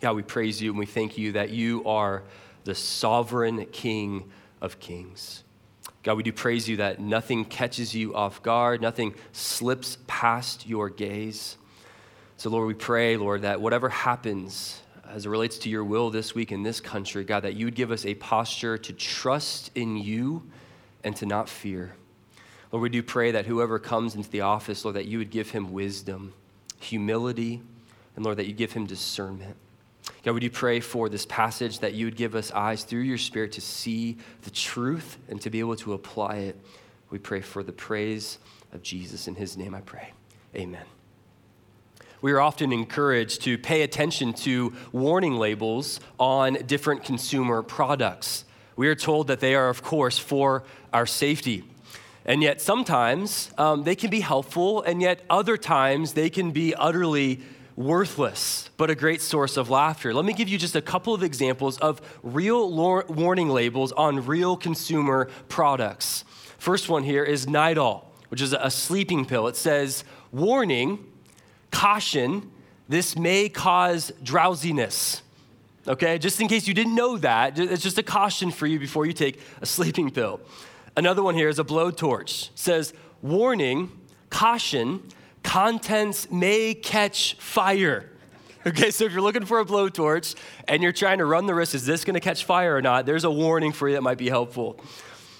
God, we praise you and we thank you that you are the sovereign King of kings. God, we do praise you that nothing catches you off guard, nothing slips past your gaze. So, Lord, we pray, Lord, that whatever happens as it relates to your will this week in this country, God, that you would give us a posture to trust in you and to not fear. Lord, we do pray that whoever comes into the office, Lord, that you would give him wisdom, humility, and Lord, that you give him discernment. God, would you pray for this passage that you would give us eyes through your Spirit to see the truth and to be able to apply it? We pray for the praise of Jesus. In his name I pray. Amen. We are often encouraged to pay attention to warning labels on different consumer products. We are told that they are, of course, for our safety. And yet, sometimes um, they can be helpful, and yet, other times, they can be utterly worthless, but a great source of laughter. Let me give you just a couple of examples of real warning labels on real consumer products. First one here is Nytol, which is a sleeping pill. It says, Warning, caution, this may cause drowsiness. Okay, just in case you didn't know that, it's just a caution for you before you take a sleeping pill. Another one here is a blowtorch. It says, Warning, caution, contents may catch fire. Okay, so if you're looking for a blowtorch and you're trying to run the risk, is this gonna catch fire or not? There's a warning for you that might be helpful.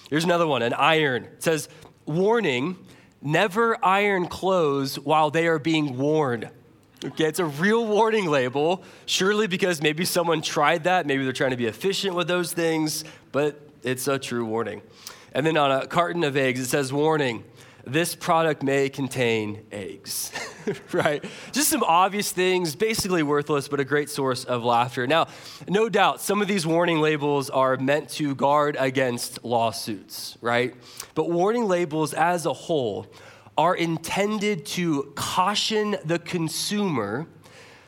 Here's another one an iron. It says, Warning, never iron clothes while they are being worn. Okay, it's a real warning label, surely because maybe someone tried that, maybe they're trying to be efficient with those things, but it's a true warning. And then on a carton of eggs, it says, Warning, this product may contain eggs, right? Just some obvious things, basically worthless, but a great source of laughter. Now, no doubt, some of these warning labels are meant to guard against lawsuits, right? But warning labels as a whole are intended to caution the consumer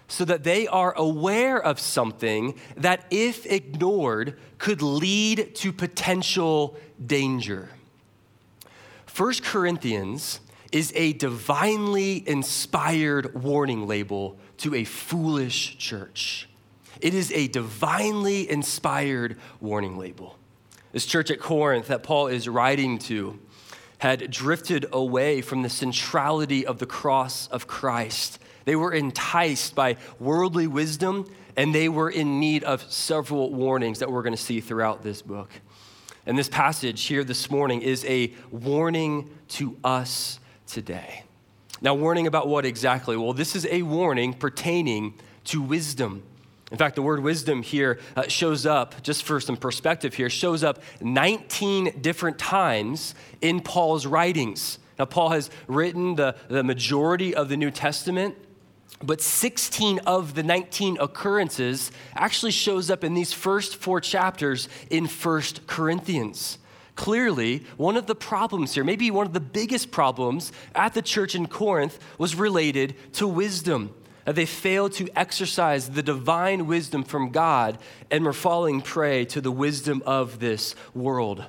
so that they are aware of something that, if ignored, could lead to potential danger. 1 Corinthians is a divinely inspired warning label to a foolish church. It is a divinely inspired warning label. This church at Corinth that Paul is writing to had drifted away from the centrality of the cross of Christ. They were enticed by worldly wisdom, and they were in need of several warnings that we're going to see throughout this book. And this passage here this morning is a warning to us today. Now, warning about what exactly? Well, this is a warning pertaining to wisdom. In fact, the word wisdom here uh, shows up, just for some perspective here, shows up 19 different times in Paul's writings. Now, Paul has written the, the majority of the New Testament, but 16 of the 19 occurrences actually shows up in these first four chapters in First Corinthians. Clearly, one of the problems here, maybe one of the biggest problems at the church in Corinth, was related to wisdom. That They failed to exercise the divine wisdom from God and were falling prey to the wisdom of this world.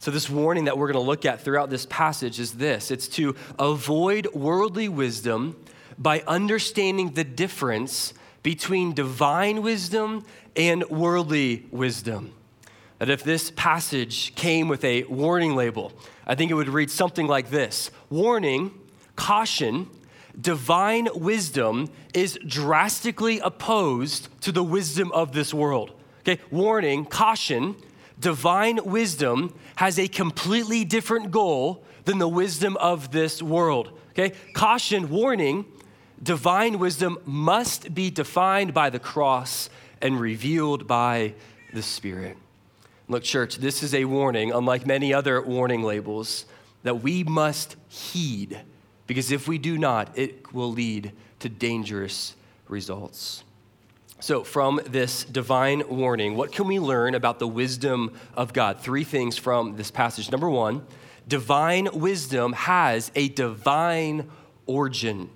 So, this warning that we're going to look at throughout this passage is this it's to avoid worldly wisdom by understanding the difference between divine wisdom and worldly wisdom. That if this passage came with a warning label, I think it would read something like this Warning, caution, divine wisdom is drastically opposed to the wisdom of this world. Okay, warning, caution, divine wisdom has a completely different goal than the wisdom of this world. Okay, caution, warning, divine wisdom must be defined by the cross and revealed by the Spirit. Look, church, this is a warning, unlike many other warning labels, that we must heed, because if we do not, it will lead to dangerous results. So, from this divine warning, what can we learn about the wisdom of God? Three things from this passage. Number one, divine wisdom has a divine origin.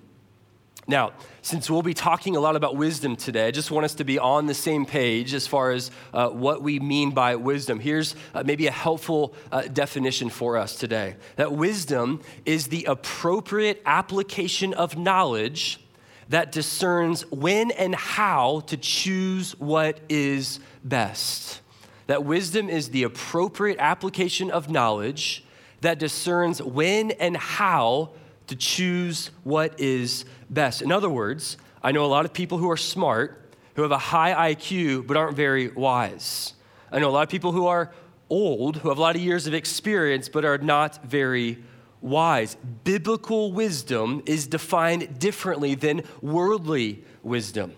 Now, since we'll be talking a lot about wisdom today, I just want us to be on the same page as far as uh, what we mean by wisdom. Here's uh, maybe a helpful uh, definition for us today that wisdom is the appropriate application of knowledge that discerns when and how to choose what is best. That wisdom is the appropriate application of knowledge that discerns when and how to choose what is best. In other words, I know a lot of people who are smart, who have a high IQ, but aren't very wise. I know a lot of people who are old, who have a lot of years of experience, but are not very wise. Biblical wisdom is defined differently than worldly wisdom.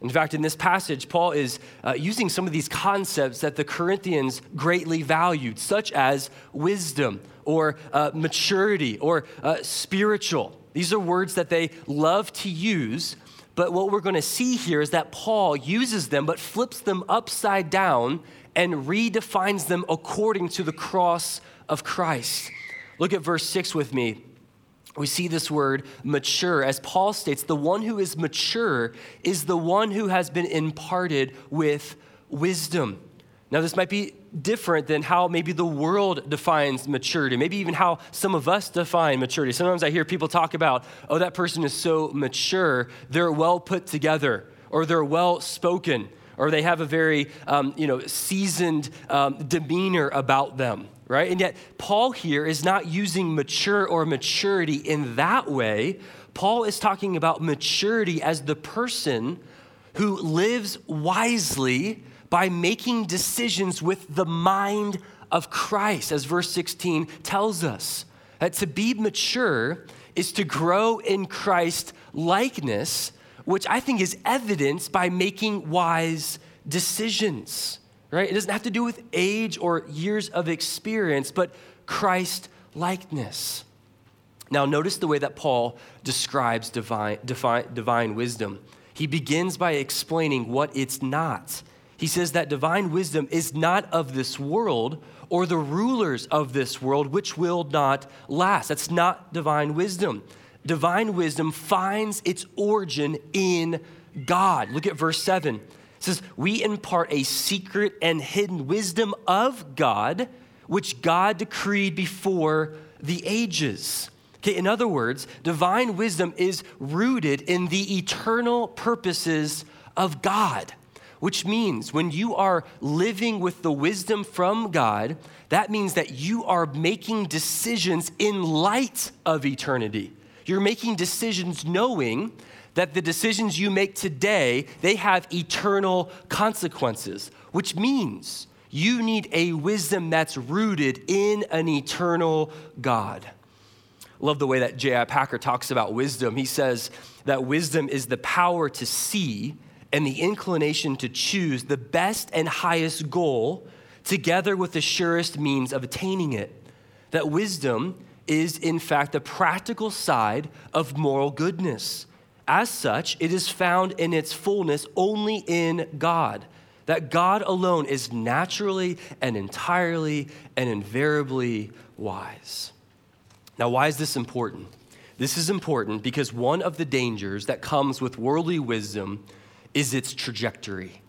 In fact, in this passage, Paul is uh, using some of these concepts that the Corinthians greatly valued, such as wisdom or uh, maturity or uh, spiritual. These are words that they love to use, but what we're going to see here is that Paul uses them but flips them upside down and redefines them according to the cross of Christ. Look at verse 6 with me. We see this word mature. As Paul states, the one who is mature is the one who has been imparted with wisdom. Now, this might be different than how maybe the world defines maturity, maybe even how some of us define maturity. Sometimes I hear people talk about, oh, that person is so mature, they're well put together, or they're well spoken, or they have a very um, you know, seasoned um, demeanor about them, right? And yet, Paul here is not using mature or maturity in that way. Paul is talking about maturity as the person who lives wisely by making decisions with the mind of Christ, as verse 16 tells us. That to be mature is to grow in Christ likeness, which I think is evidenced by making wise decisions, right? It doesn't have to do with age or years of experience, but Christ likeness. Now, notice the way that Paul describes divine, divine, divine wisdom. He begins by explaining what it's not. He says that divine wisdom is not of this world or the rulers of this world, which will not last. That's not divine wisdom. Divine wisdom finds its origin in God. Look at verse 7. It says, We impart a secret and hidden wisdom of God, which God decreed before the ages. Okay, in other words, divine wisdom is rooted in the eternal purposes of God which means when you are living with the wisdom from God, that means that you are making decisions in light of eternity. You're making decisions knowing that the decisions you make today, they have eternal consequences, which means you need a wisdom that's rooted in an eternal God. Love the way that J.I. Packer talks about wisdom. He says that wisdom is the power to see and the inclination to choose the best and highest goal together with the surest means of attaining it. That wisdom is, in fact, the practical side of moral goodness. As such, it is found in its fullness only in God. That God alone is naturally and entirely and invariably wise. Now, why is this important? This is important because one of the dangers that comes with worldly wisdom is its trajectory.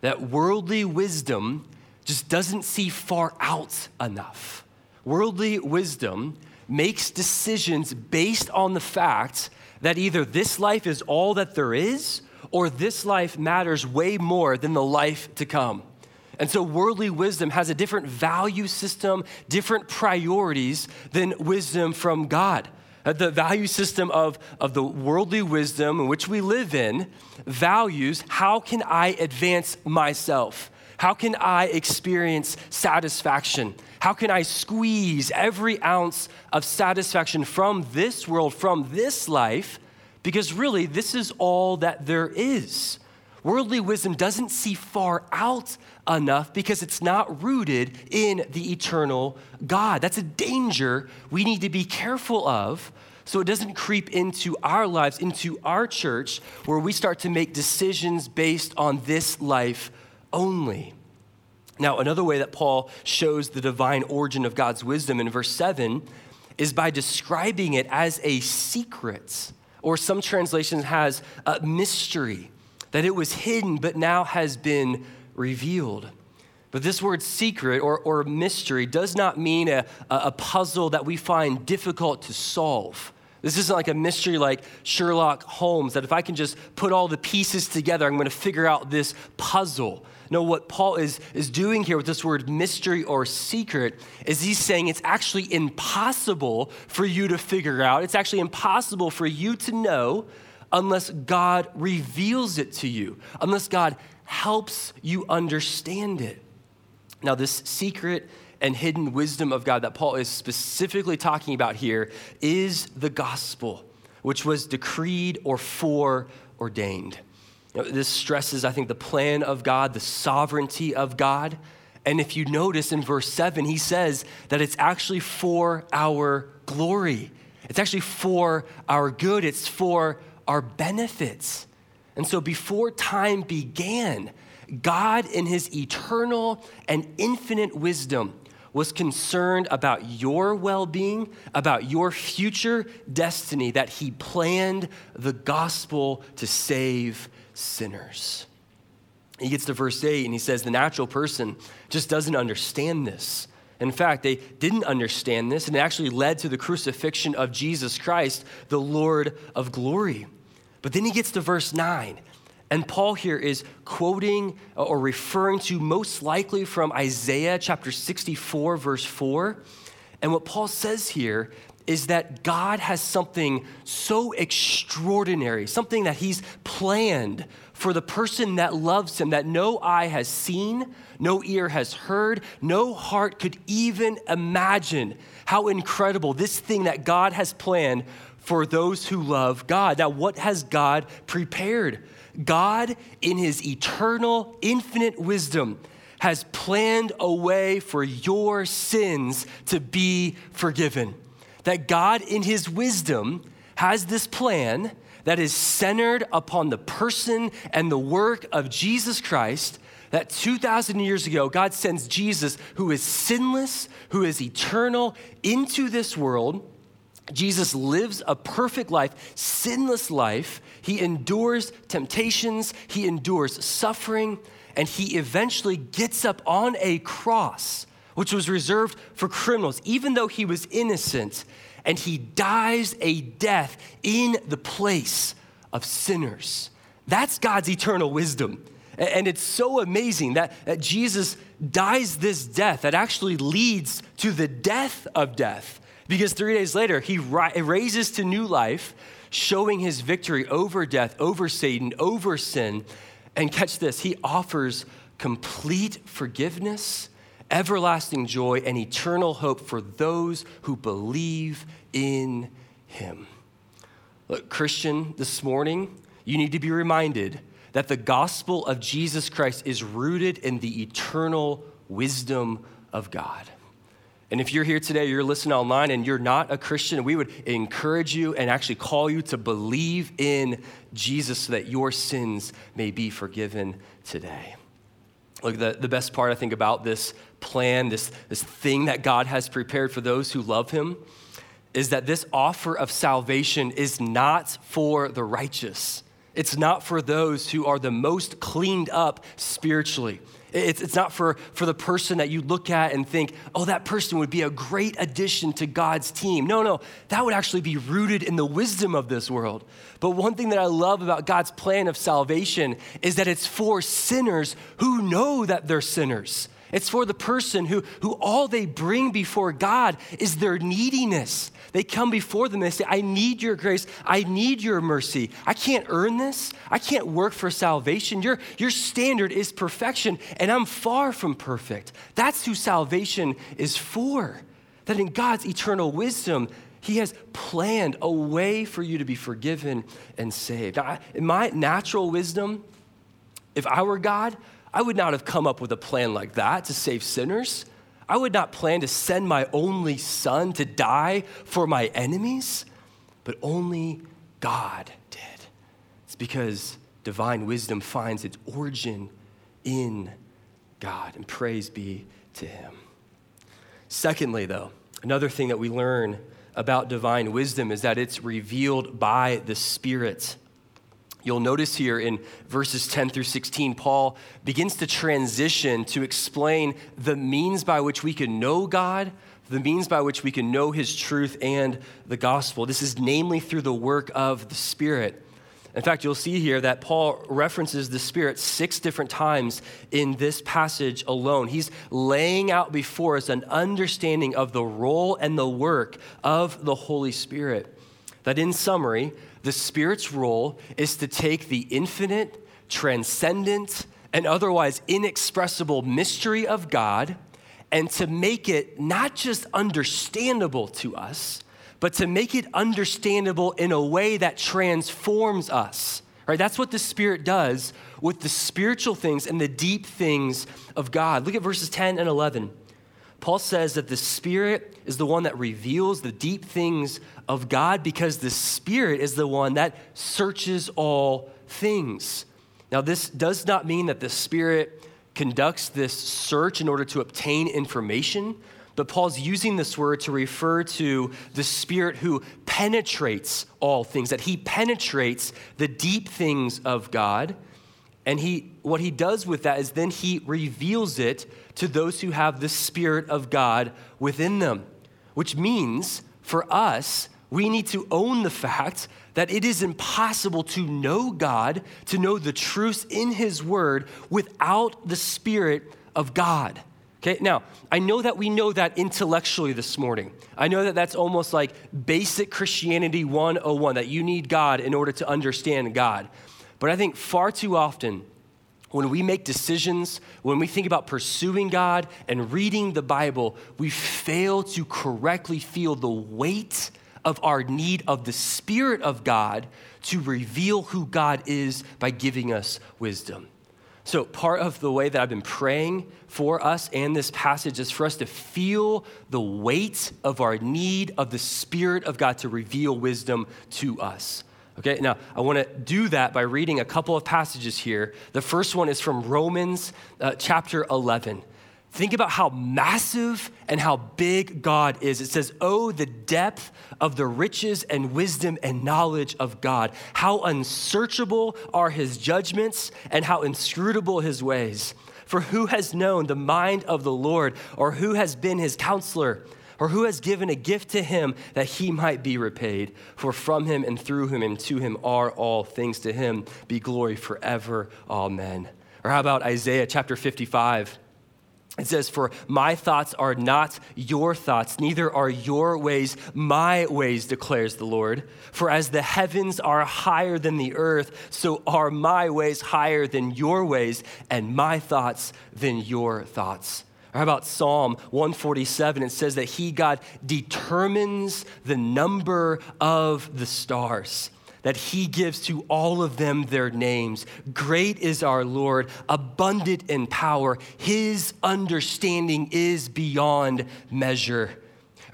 That worldly wisdom just doesn't see far out enough. Worldly wisdom makes decisions based on the fact that either this life is all that there is or this life matters way more than the life to come. And so, worldly wisdom has a different value system, different priorities than wisdom from God. Uh, the value system of, of the worldly wisdom in which we live in values how can I advance myself? How can I experience satisfaction? How can I squeeze every ounce of satisfaction from this world, from this life? Because really, this is all that there is. Worldly wisdom doesn't see far out enough because it's not rooted in the eternal God. That's a danger we need to be careful of so it doesn't creep into our lives, into our church, where we start to make decisions based on this life only. Now, another way that Paul shows the divine origin of God's wisdom in verse 7 is by describing it as a secret, or some translations has a mystery, that it was hidden but now has been revealed. But this word secret or, or mystery does not mean a, a puzzle that we find difficult to solve This isn't like a mystery like Sherlock Holmes that if I can just put all the pieces together, I'm going to figure out this puzzle. No, what Paul is, is doing here with this word mystery or secret is he's saying it's actually impossible for you to figure out. It's actually impossible for you to know unless God reveals it to you, unless God helps you understand it. Now, this secret and hidden wisdom of God that Paul is specifically talking about here is the gospel, which was decreed or foreordained. You know, this stresses, I think, the plan of God, the sovereignty of God. And if you notice in verse 7, he says that it's actually for our glory. It's actually for our good, it's for our benefits. And so before time began, God, in his eternal and infinite wisdom, was concerned about your well being, about your future destiny, that he planned the gospel to save sinners. He gets to verse 8 and he says, The natural person just doesn't understand this. In fact, they didn't understand this, and it actually led to the crucifixion of Jesus Christ, the Lord of glory. But then he gets to verse 9 and Paul here is quoting or referring to most likely from Isaiah chapter 64, verse 4. And what Paul says here is that God has something so extraordinary, something that he's planned for the person that loves him that no eye has seen, no ear has heard, no heart could even imagine how incredible this thing that God has planned for those who love God. Now, what has God prepared? God, in his eternal, infinite wisdom, has planned a way for your sins to be forgiven. That God, in his wisdom, has this plan that is centered upon the person and the work of Jesus Christ. That 2,000 years ago, God sends Jesus, who is sinless, who is eternal, into this world. Jesus lives a perfect life, sinless life, he endures temptations, he endures suffering, and he eventually gets up on a cross, which was reserved for criminals, even though he was innocent, and he dies a death in the place of sinners. That's God's eternal wisdom. And it's so amazing that, that Jesus dies this death that actually leads to the death of death. Because three days later, he raises to new life showing his victory over death, over Satan, over sin. And catch this, he offers complete forgiveness, everlasting joy, and eternal hope for those who believe in him. Look, Christian, this morning, you need to be reminded that the gospel of Jesus Christ is rooted in the eternal wisdom of God. And if you're here today, you're listening online and you're not a Christian, we would encourage you and actually call you to believe in Jesus so that your sins may be forgiven today. Look, the, the best part I think about this plan, this, this thing that God has prepared for those who love Him, is that this offer of salvation is not for the righteous. It's not for those who are the most cleaned up spiritually. It's, it's not for, for the person that you look at and think, oh, that person would be a great addition to God's team. No, no, that would actually be rooted in the wisdom of this world. But one thing that I love about God's plan of salvation is that it's for sinners who know that they're sinners. It's for the person who, who all they bring before God is their neediness. They come before them and they say, I need your grace. I need your mercy. I can't earn this. I can't work for salvation. Your, your standard is perfection, and I'm far from perfect. That's who salvation is for. That in God's eternal wisdom, he has planned a way for you to be forgiven and saved. In my natural wisdom, if I were God, I would not have come up with a plan like that to save sinners. I would not plan to send my only son to die for my enemies, but only God did. It's because divine wisdom finds its origin in God, and praise be to him. Secondly, though, another thing that we learn about divine wisdom is that it's revealed by the Spirit. You'll notice here in verses 10 through 16, Paul begins to transition to explain the means by which we can know God, the means by which we can know his truth and the gospel. This is namely through the work of the Spirit. In fact, you'll see here that Paul references the Spirit six different times in this passage alone. He's laying out before us an understanding of the role and the work of the Holy Spirit. That, in summary, the Spirit's role is to take the infinite, transcendent, and otherwise inexpressible mystery of God and to make it not just understandable to us, but to make it understandable in a way that transforms us. Right? That's what the Spirit does with the spiritual things and the deep things of God. Look at verses 10 and 11. Paul says that the Spirit is the one that reveals the deep things of God because the Spirit is the one that searches all things. Now, this does not mean that the Spirit conducts this search in order to obtain information, but Paul's using this word to refer to the Spirit who penetrates all things, that he penetrates the deep things of God. And he, what he does with that is then he reveals it to those who have the Spirit of God within them, which means for us, we need to own the fact that it is impossible to know God, to know the truth in His Word without the Spirit of God. Okay, now, I know that we know that intellectually this morning. I know that that's almost like basic Christianity 101, that you need God in order to understand God. But I think far too often, when we make decisions, when we think about pursuing God and reading the Bible, we fail to correctly feel the weight of our need of the Spirit of God to reveal who God is by giving us wisdom. So, part of the way that I've been praying for us and this passage is for us to feel the weight of our need of the Spirit of God to reveal wisdom to us. Okay, now I want to do that by reading a couple of passages here. The first one is from Romans uh, chapter 11. Think about how massive and how big God is. It says, Oh, the depth of the riches and wisdom and knowledge of God. How unsearchable are his judgments and how inscrutable his ways. For who has known the mind of the Lord, or who has been his counselor, or who has given a gift to him that he might be repaid? For from him and through him and to him are all things. To him be glory forever. Amen. Or how about Isaiah chapter 55? It says, For my thoughts are not your thoughts, neither are your ways my ways, declares the Lord. For as the heavens are higher than the earth, so are my ways higher than your ways, and my thoughts than your thoughts. Or how about Psalm 147? It says that He, God, determines the number of the stars that he gives to all of them their names. Great is our Lord, abundant in power. His understanding is beyond measure.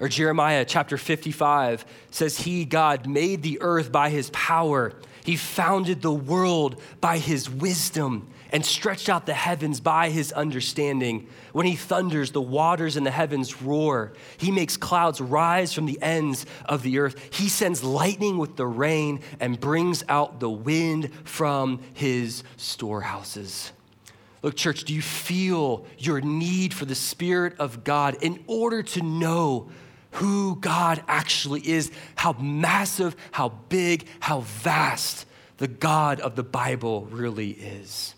Or Jeremiah chapter 55 says, He, God, made the earth by his power. He founded the world by his wisdom and stretched out the heavens by his understanding. When he thunders, the waters in the heavens roar. He makes clouds rise from the ends of the earth. He sends lightning with the rain and brings out the wind from his storehouses. Look, church, do you feel your need for the Spirit of God in order to know who God actually is? How massive, how big, how vast the God of the Bible really is.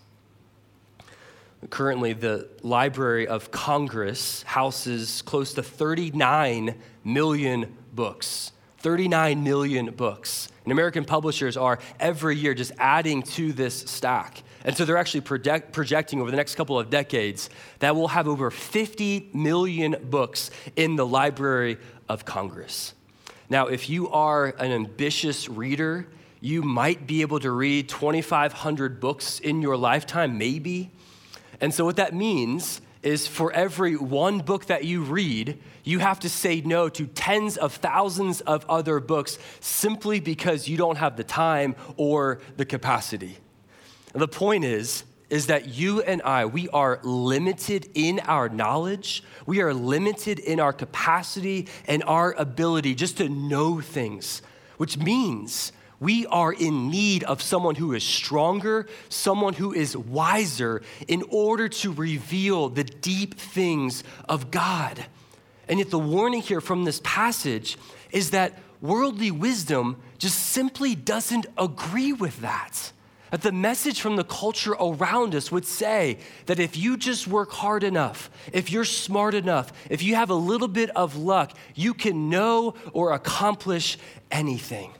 Currently, the Library of Congress houses close to 39 million books. 39 million books. And American publishers are every year just adding to this stack. And so they're actually project, projecting over the next couple of decades that we'll have over 50 million books in the Library of Congress. Now, if you are an ambitious reader, you might be able to read 2,500 books in your lifetime, maybe. And so, what that means is for every one book that you read, you have to say no to tens of thousands of other books simply because you don't have the time or the capacity. The point is, is that you and I, we are limited in our knowledge, we are limited in our capacity and our ability just to know things, which means we are in need of someone who is stronger, someone who is wiser, in order to reveal the deep things of God. And yet, the warning here from this passage is that worldly wisdom just simply doesn't agree with that. That the message from the culture around us would say that if you just work hard enough, if you're smart enough, if you have a little bit of luck, you can know or accomplish anything.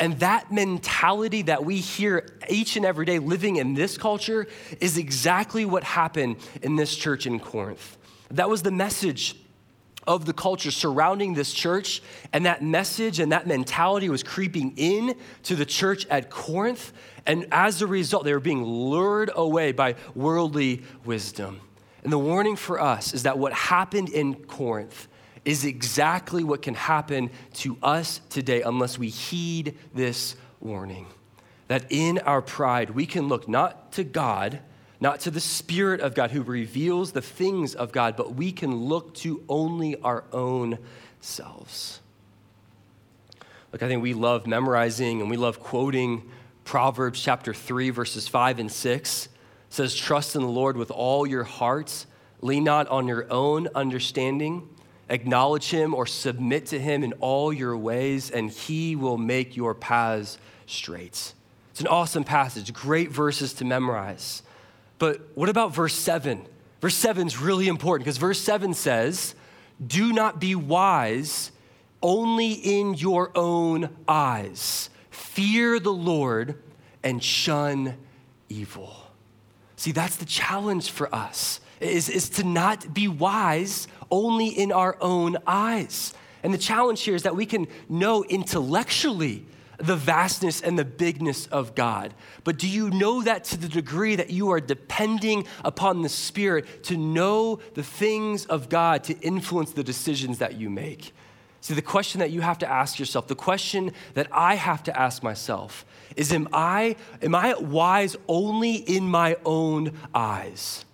And that mentality that we hear each and every day living in this culture is exactly what happened in this church in Corinth. That was the message of the culture surrounding this church, and that message and that mentality was creeping in to the church at Corinth. And as a result, they were being lured away by worldly wisdom. And the warning for us is that what happened in Corinth is exactly what can happen to us today unless we heed this warning. That in our pride, we can look not to God not to the Spirit of God who reveals the things of God, but we can look to only our own selves. Look, I think we love memorizing and we love quoting Proverbs chapter 3, verses 5 and 6. It says, Trust in the Lord with all your hearts, lean not on your own understanding. Acknowledge him or submit to him in all your ways, and he will make your paths straight. It's an awesome passage, great verses to memorize. But what about verse 7? Verse 7 is really important because verse 7 says, Do not be wise only in your own eyes. Fear the Lord and shun evil. See, that's the challenge for us, is, is to not be wise only in our own eyes. And the challenge here is that we can know intellectually the vastness and the bigness of God. But do you know that to the degree that you are depending upon the Spirit to know the things of God to influence the decisions that you make? See, the question that you have to ask yourself, the question that I have to ask myself is am I am I wise only in my own eyes?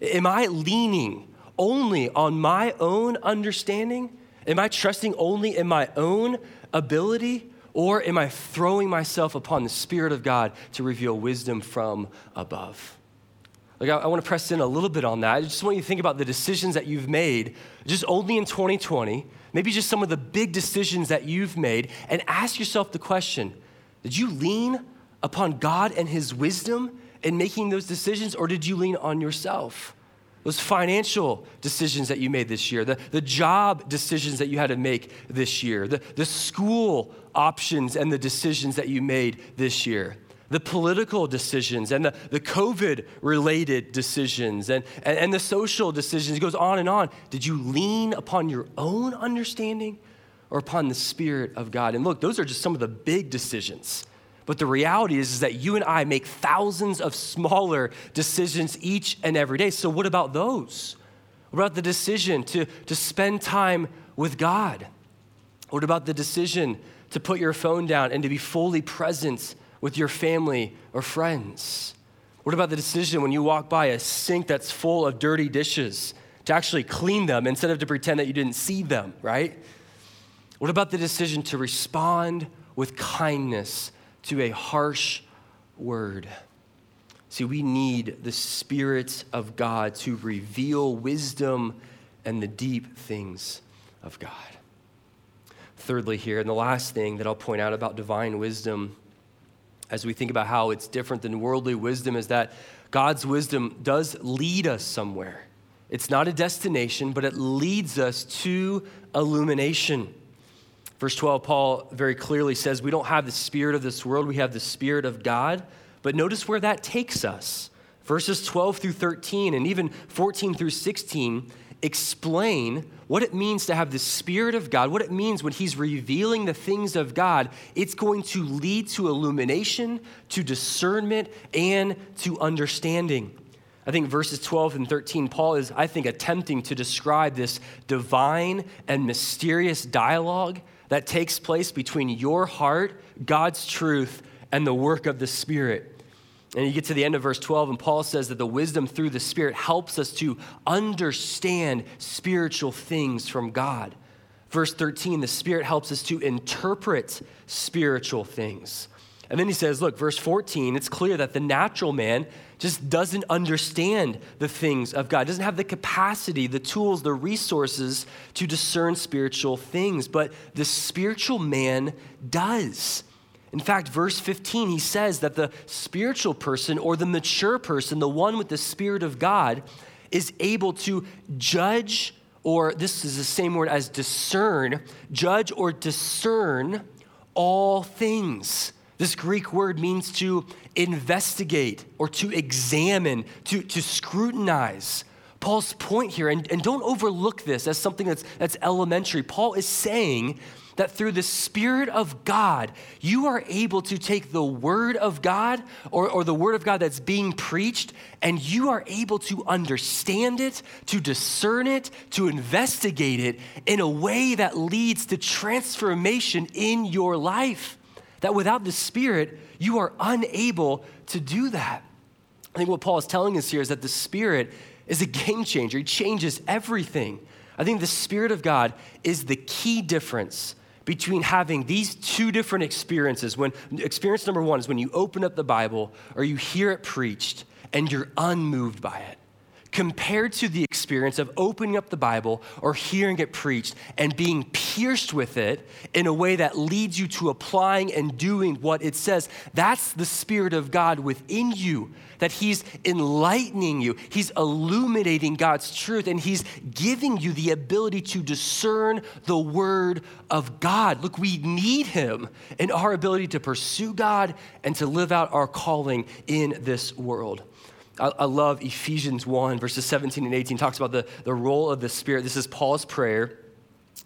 Am I leaning only on my own understanding? Am I trusting only in my own ability? Or am I throwing myself upon the Spirit of God to reveal wisdom from above? Like, I, I want to press in a little bit on that. I just want you to think about the decisions that you've made just only in 2020, maybe just some of the big decisions that you've made, and ask yourself the question Did you lean upon God and His wisdom in making those decisions, or did you lean on yourself? Those financial decisions that you made this year, the, the job decisions that you had to make this year, the, the school options and the decisions that you made this year, the political decisions and the, the COVID related decisions and, and, and the social decisions. It goes on and on. Did you lean upon your own understanding or upon the Spirit of God? And look, those are just some of the big decisions but the reality is, is that you and I make thousands of smaller decisions each and every day. So, what about those? What about the decision to, to spend time with God? What about the decision to put your phone down and to be fully present with your family or friends? What about the decision when you walk by a sink that's full of dirty dishes to actually clean them instead of to pretend that you didn't see them, right? What about the decision to respond with kindness to a harsh word. See, we need the Spirit of God to reveal wisdom and the deep things of God. Thirdly, here, and the last thing that I'll point out about divine wisdom as we think about how it's different than worldly wisdom is that God's wisdom does lead us somewhere. It's not a destination, but it leads us to illumination. Verse 12, Paul very clearly says, We don't have the spirit of this world, we have the spirit of God. But notice where that takes us. Verses 12 through 13 and even 14 through 16 explain what it means to have the Spirit of God, what it means when He's revealing the things of God. It's going to lead to illumination, to discernment, and to understanding. I think verses 12 and 13, Paul is, I think, attempting to describe this divine and mysterious dialogue that takes place between your heart, God's truth, and the work of the Spirit. And you get to the end of verse 12, and Paul says that the wisdom through the Spirit helps us to understand spiritual things from God. Verse 13, the Spirit helps us to interpret spiritual things. And then he says, look, verse 14, it's clear that the natural man just doesn't understand the things of God, doesn't have the capacity, the tools, the resources to discern spiritual things. But the spiritual man does. In fact, verse 15, he says that the spiritual person or the mature person, the one with the Spirit of God, is able to judge, or this is the same word as discern, judge or discern all things. This Greek word means to investigate or to examine, to, to scrutinize. Paul's point here, and, and don't overlook this as something that's, that's elementary. Paul is saying that through the Spirit of God, you are able to take the Word of God or, or the Word of God that's being preached, and you are able to understand it, to discern it, to investigate it in a way that leads to transformation in your life. That without the Spirit, you are unable to do that. I think what Paul is telling us here is that the Spirit is a game changer, He changes everything. I think the Spirit of God is the key difference between having these two different experiences. When experience number one is when you open up the Bible or you hear it preached and you're unmoved by it, compared to the experience of opening up the Bible or hearing it preached and being pierced with it in a way that leads you to applying and doing what it says. That's the Spirit of God within you that He's enlightening you, He's illuminating God's truth, and He's giving you the ability to discern the Word of God. Look, we need Him in our ability to pursue God and to live out our calling in this world. I, I love Ephesians 1, verses 17 and 18, talks about the, the role of the Spirit. This is Paul's prayer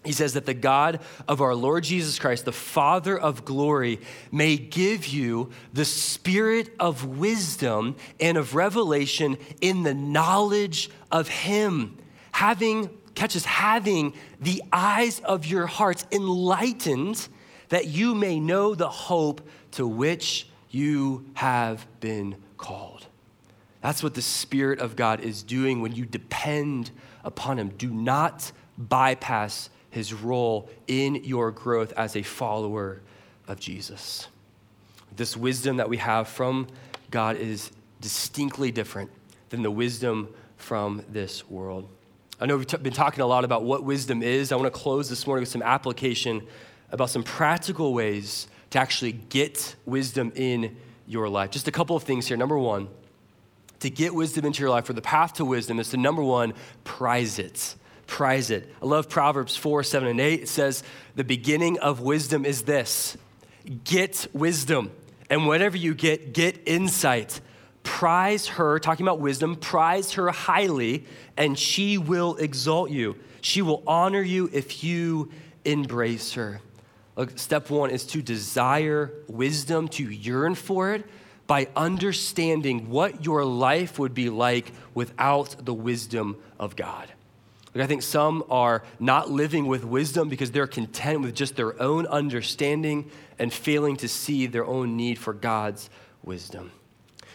he says that the God of our Lord Jesus Christ, the Father of glory, may give you the spirit of wisdom and of revelation in the knowledge of Him. Having, catches, having the eyes of your hearts enlightened, that you may know the hope to which you have been called. That's what the Spirit of God is doing when you depend upon Him. Do not bypass his role in your growth as a follower of Jesus. This wisdom that we have from God is distinctly different than the wisdom from this world. I know we've t- been talking a lot about what wisdom is. I want to close this morning with some application about some practical ways to actually get wisdom in your life. Just a couple of things here. Number one, to get wisdom into your life, or the path to wisdom, is to number one, prize it prize it. I love Proverbs 4, 7, and 8. It says, The beginning of wisdom is this get wisdom. And whatever you get, get insight. Prize her, talking about wisdom, prize her highly, and she will exalt you. She will honor you if you embrace her. Look, step one is to desire wisdom, to yearn for it by understanding what your life would be like without the wisdom of God. Like I think some are not living with wisdom because they're content with just their own understanding and failing to see their own need for God's wisdom.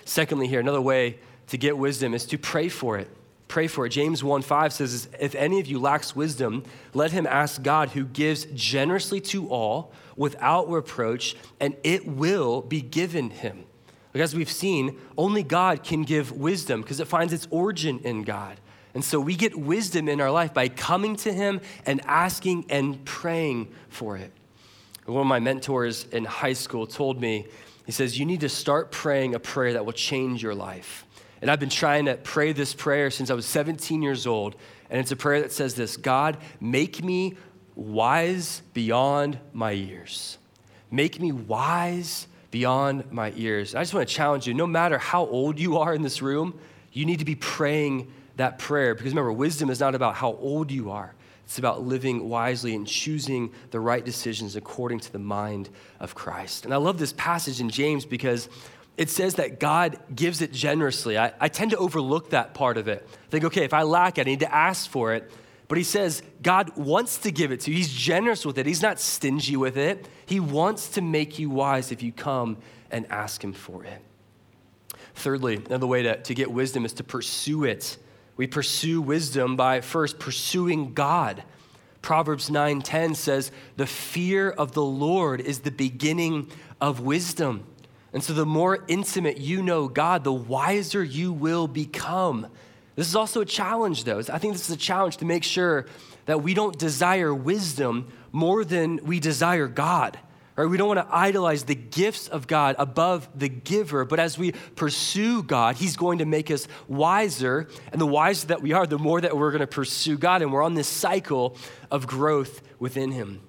Secondly, here, another way to get wisdom is to pray for it. Pray for it. James 1 5 says, If any of you lacks wisdom, let him ask God, who gives generously to all without reproach, and it will be given him. Like as we've seen, only God can give wisdom because it finds its origin in God. And so we get wisdom in our life by coming to Him and asking and praying for it. One of my mentors in high school told me, he says, You need to start praying a prayer that will change your life. And I've been trying to pray this prayer since I was 17 years old. And it's a prayer that says this God, make me wise beyond my years. Make me wise beyond my years. I just want to challenge you no matter how old you are in this room, you need to be praying that prayer. Because remember, wisdom is not about how old you are, it's about living wisely and choosing the right decisions according to the mind of Christ. And I love this passage in James because it says that God gives it generously. I, I tend to overlook that part of it. I think, okay, if I lack it, I need to ask for it. But he says God wants to give it to you. He's generous with it. He's not stingy with it. He wants to make you wise if you come and ask him for it. Thirdly, another way to, to get wisdom is to pursue it we pursue wisdom by first pursuing God. Proverbs 9:10 says, "The fear of the Lord is the beginning of wisdom." And so, the more intimate you know God, the wiser you will become. This is also a challenge, though. I think this is a challenge to make sure that we don't desire wisdom more than we desire God. Right? We don't want to idolize the gifts of God above the giver, but as we pursue God, He's going to make us wiser. And the wiser that we are, the more that we're going to pursue God. And we're on this cycle of growth within Him.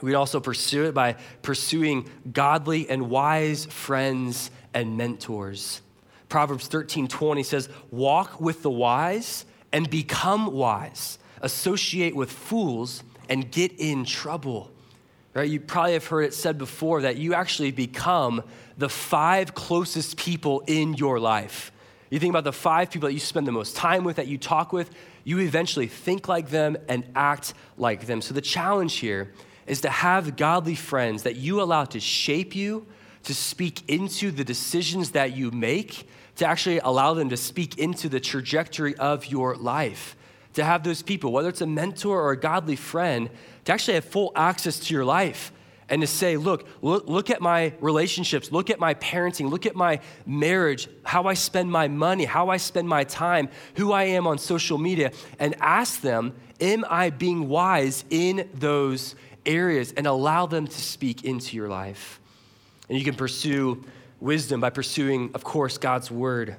We'd also pursue it by pursuing godly and wise friends and mentors. Proverbs 13 20 says, Walk with the wise and become wise, associate with fools and get in trouble. Right? You probably have heard it said before that you actually become the five closest people in your life. You think about the five people that you spend the most time with, that you talk with, you eventually think like them and act like them. So the challenge here is to have godly friends that you allow to shape you, to speak into the decisions that you make, to actually allow them to speak into the trajectory of your life. To have those people, whether it's a mentor or a godly friend, to actually have full access to your life and to say, look, look, look at my relationships, look at my parenting, look at my marriage, how I spend my money, how I spend my time, who I am on social media, and ask them, am I being wise in those areas and allow them to speak into your life. And you can pursue wisdom by pursuing, of course, God's word.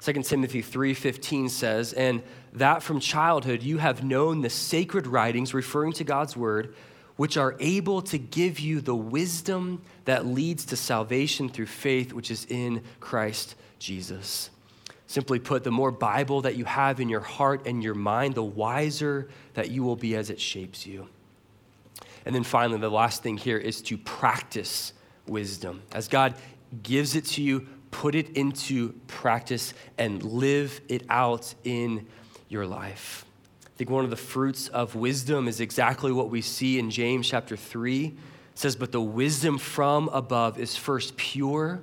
2 Timothy 3:15 says, "And that from childhood you have known the sacred writings referring to God's word, which are able to give you the wisdom that leads to salvation through faith which is in Christ Jesus." Simply put, the more Bible that you have in your heart and your mind, the wiser that you will be as it shapes you. And then finally, the last thing here is to practice wisdom. As God gives it to you, put it into practice and live it out in your life. I think one of the fruits of wisdom is exactly what we see in James chapter 3. It says, But the wisdom from above is first pure,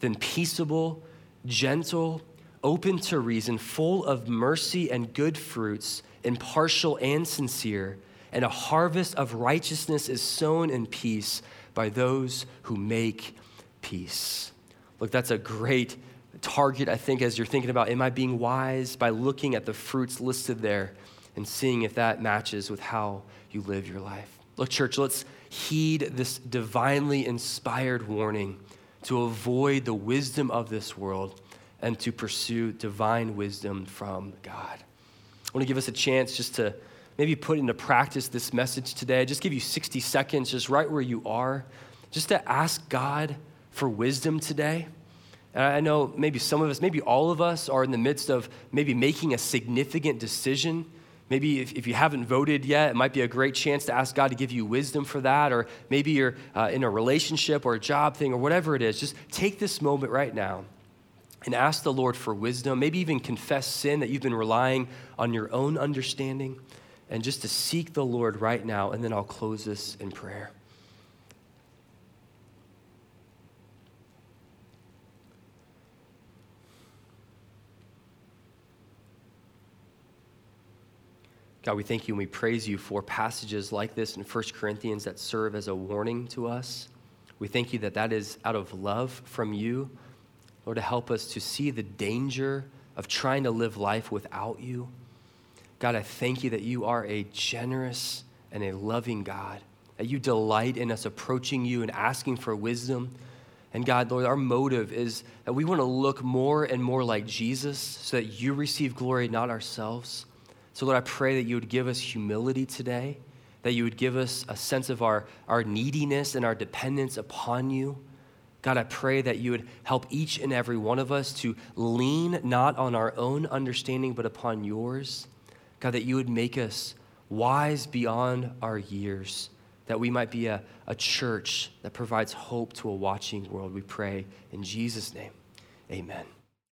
then peaceable, gentle, open to reason, full of mercy and good fruits, impartial and sincere and a harvest of righteousness is sown in peace by those who make peace. Look, that's a great target, I think, as you're thinking about, am I being wise by looking at the fruits listed there and seeing if that matches with how you live your life. Look, church, let's heed this divinely inspired warning to avoid the wisdom of this world and to pursue divine wisdom from God. I want to give us a chance just to maybe put into practice this message today. Just give you 60 seconds, just right where you are, just to ask God for wisdom today. And I know maybe some of us, maybe all of us, are in the midst of maybe making a significant decision. Maybe if, if you haven't voted yet, it might be a great chance to ask God to give you wisdom for that. Or maybe you're uh, in a relationship or a job thing or whatever it is. Just take this moment right now and ask the Lord for wisdom. Maybe even confess sin that you've been relying on your own understanding and just to seek the Lord right now, and then I'll close this in prayer. God, we thank you and we praise you for passages like this in 1 Corinthians that serve as a warning to us. We thank you that that is out of love from you, Lord, to help us to see the danger of trying to live life without you. God, I thank you that you are a generous and a loving God, that you delight in us approaching you and asking for wisdom. And God, Lord, our motive is that we want to look more and more like Jesus so that you receive glory, not ourselves. So, Lord, I pray that you would give us humility today, that you would give us a sense of our, our neediness and our dependence upon you. God, I pray that you would help each and every one of us to lean not on our own understanding, but upon yours. God, that you would make us wise beyond our years, that we might be a, a church that provides hope to a watching world. We pray in Jesus' name. Amen.